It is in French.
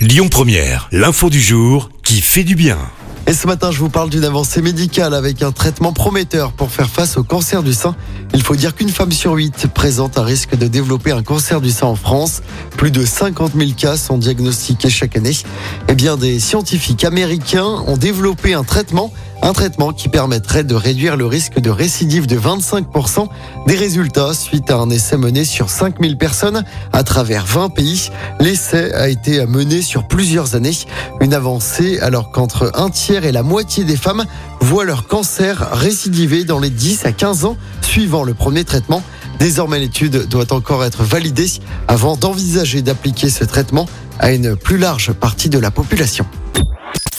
Lyon Première, l'info du jour qui fait du bien. Et ce matin, je vous parle d'une avancée médicale avec un traitement prometteur pour faire face au cancer du sein. Il faut dire qu'une femme sur huit présente un risque de développer un cancer du sein en France. Plus de 50 000 cas sont diagnostiqués chaque année. Eh bien, des scientifiques américains ont développé un traitement un traitement qui permettrait de réduire le risque de récidive de 25%. Des résultats suite à un essai mené sur 5000 personnes à travers 20 pays. L'essai a été mené sur plusieurs années. Une avancée alors qu'entre un tiers et la moitié des femmes voient leur cancer récidiver dans les 10 à 15 ans suivant le premier traitement. Désormais, l'étude doit encore être validée avant d'envisager d'appliquer ce traitement à une plus large partie de la population.